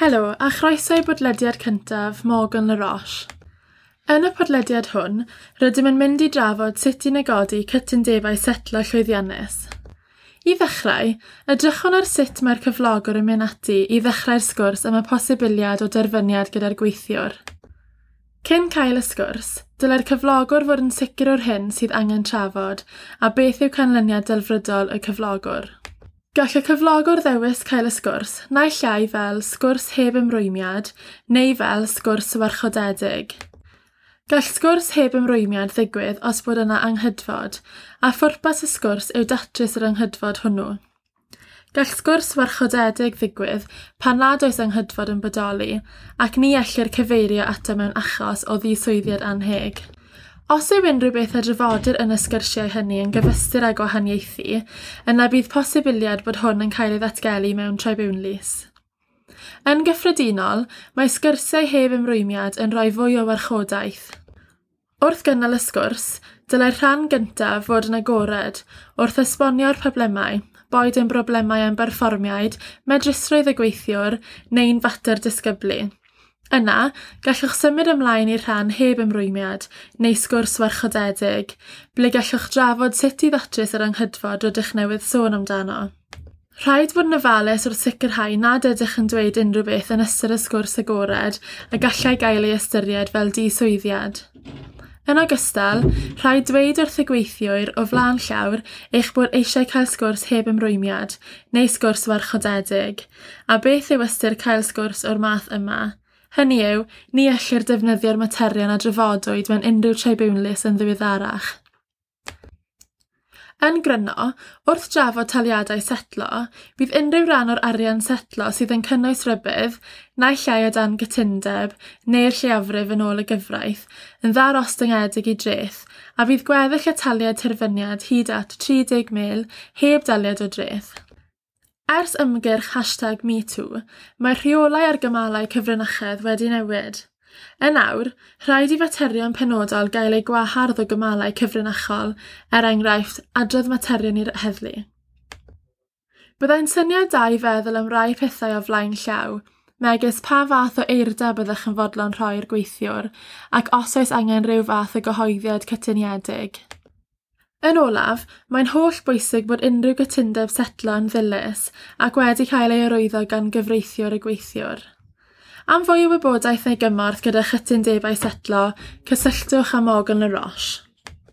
Helo, a chroeso i bodlediad cyntaf Morgan La Roche. Yn y podlediad hwn, rydym yn mynd i drafod sut i negodi cytundebau setlo llwyddiannus. I ddechrau, edrychwn ar sut mae'r cyflogwr yn mynd ati i ddechrau'r sgwrs am y posibiliad o derfyniad gyda'r gweithiwr. Cyn cael y sgwrs, dylai'r cyflogwr fod yn sicr o'r hyn sydd angen trafod a beth yw canlyniad delfrydol y cyflogwr. Gall y cyflogwr ddewis cael y sgwrs naill llai fel sgwrs heb ymrwymiad neu fel sgwrs warchodedig. Gall sgwrs heb ymrwymiad ddigwydd os bod yna anghydfod, a phwrpas y sgwrs yw datrys yr anghydfod hwnnw. Gall sgwrs warchodedig ddigwydd pan nad oes anghydfod yn bodoli, ac ni ellir cyfeirio ato mewn achos o ddiswyddiad anheg. Os yw unrhyw beth a drafodir yn y sgyrsiau hynny yn gyfystyr â gwahaniaethu, yna bydd posibiliad bod hwn yn cael ei ddatgelu mewn tribunlis. Yn gyffredinol, mae sgyrsiau heb ymrwymiad yn rhoi fwy o warchodaeth. Wrth gynnal y sgwrs, dylai'r rhan gyntaf fod yn agored wrth esbonio'r problemau, boed yn broblemau am berfformiaid, medrusrwydd y gweithiwr neu'n fater disgyblu. Yna, gallwch symud ymlaen i'r rhan heb ymrwymiad neu sgwrs warchodedig, ble gallwch drafod sut i ddatrys yr anghydfod rydych newydd sôn amdano. Rhaid fod yn ofalus wrth sicrhau nad ydych yn dweud unrhyw beth yn ystod y sgwrs agored a gallai gael ei ystyried fel diswyddiad. Yn ogystal, rhaid dweud wrth y gweithiwr o flaen llawr eich bod eisiau cael sgwrs heb ymrwymiad neu sgwrs warchodedig, a beth yw ystyr cael sgwrs o'r math yma, Hynny yw, ni ellir defnyddio'r materion a drafodwyd mewn unrhyw tribwnlys yn ddiweddarach. Yn gryno, wrth drafod taliadau setlo, bydd unrhyw ran o'r arian setlo sydd yn cynnwys rybydd, naill llai o dan gytundeb, neu'r lleiafrif yn ôl y gyfraith, yn ddarostyngiedig i dreth, a bydd gweddill y taliad terfyniad hyd at 30 mil heb daliad o dreth. Ers ymgyrch hashtag MeToo, mae rheolau ar gymalau cyfrinachedd wedi newid. Yn awr, rhaid i faterion penodol gael eu gwahardd o gymalau cyfrinachol, er enghraifft adrodd materion i'r heddlu. Byddai'n syniad da i feddwl am rai pethau o flaen llaw, megis pa fath o eirda byddwch yn fodlon rhoi'r gweithiwr, ac os oes angen rhyw fath o gyhoeddiad cytuniedig. Yn olaf, mae'n hollbwysig bod unrhyw gytundeb setlo yn ddilys ac wedi cael ei arwyddo gan gyfreithiwr y gweithiwr. Am fwy o wybodaeth neu gymorth gyda chytundebau setlo, cysylltwch â Morgan La Roche.